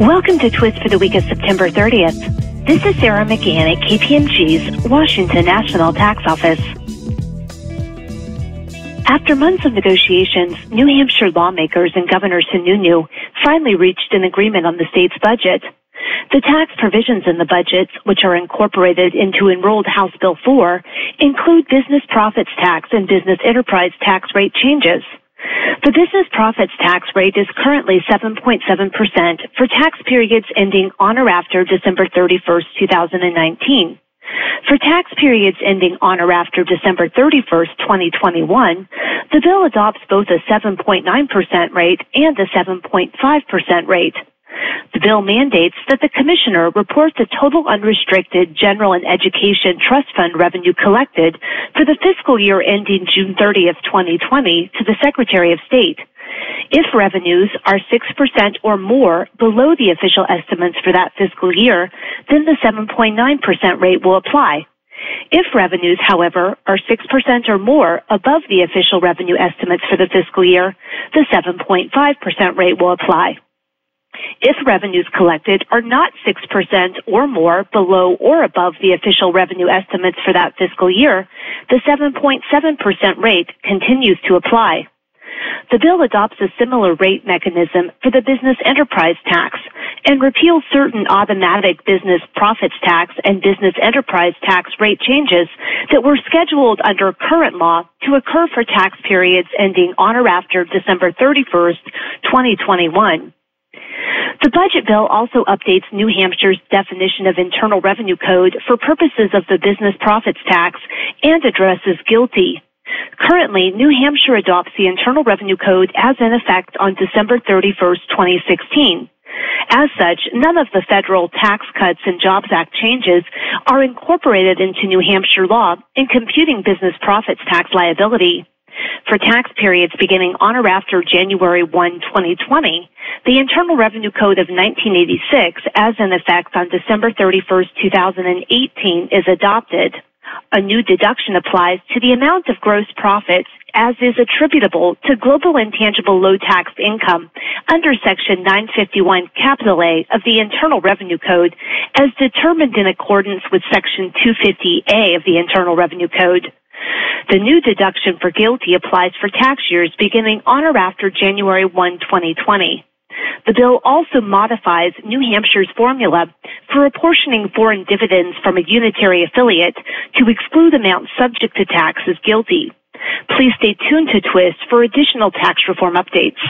Welcome to Twist for the week of September 30th. This is Sarah McGann at KPMG's Washington National Tax Office. After months of negotiations, New Hampshire lawmakers and Governor Sununu finally reached an agreement on the state's budget. The tax provisions in the budget, which are incorporated into enrolled House Bill 4, include business profits tax and business enterprise tax rate changes. The business profits tax rate is currently 7.7% for tax periods ending on or after December 31st, 2019. For tax periods ending on or after December 31st, 2021, the bill adopts both a 7.9% rate and a 7.5% rate. The bill mandates that the commissioner report the total unrestricted general and education trust fund revenue collected for the fiscal year ending June 30th, 2020 to the Secretary of State. If revenues are 6% or more below the official estimates for that fiscal year, then the 7.9% rate will apply. If revenues, however, are 6% or more above the official revenue estimates for the fiscal year, the 7.5% rate will apply. If revenues collected are not 6% or more below or above the official revenue estimates for that fiscal year, the 7.7% rate continues to apply. The bill adopts a similar rate mechanism for the business enterprise tax and repeals certain automatic business profits tax and business enterprise tax rate changes that were scheduled under current law to occur for tax periods ending on or after December 31st, 2021. The budget bill also updates New Hampshire's definition of internal revenue code for purposes of the business profits tax and addresses GILTI. Currently, New Hampshire adopts the Internal Revenue Code as in effect on December 31, 2016. As such, none of the federal Tax Cuts and Jobs Act changes are incorporated into New Hampshire law in computing business profits tax liability. For tax periods beginning on or after January 1, 2020, the Internal Revenue Code of 1986, as in effect on December 31, 2018, is adopted. A new deduction applies to the amount of gross profits as is attributable to global intangible low tax income under Section 951 capital A of the Internal Revenue Code as determined in accordance with Section 250A of the Internal Revenue Code. The new deduction for GILTI applies for tax years beginning on or after January 1, 2020. The bill also modifies New Hampshire's formula for apportioning foreign dividends from a unitary affiliate to exclude amounts subject to tax as GILTI. Please stay tuned to Twist for additional tax reform updates.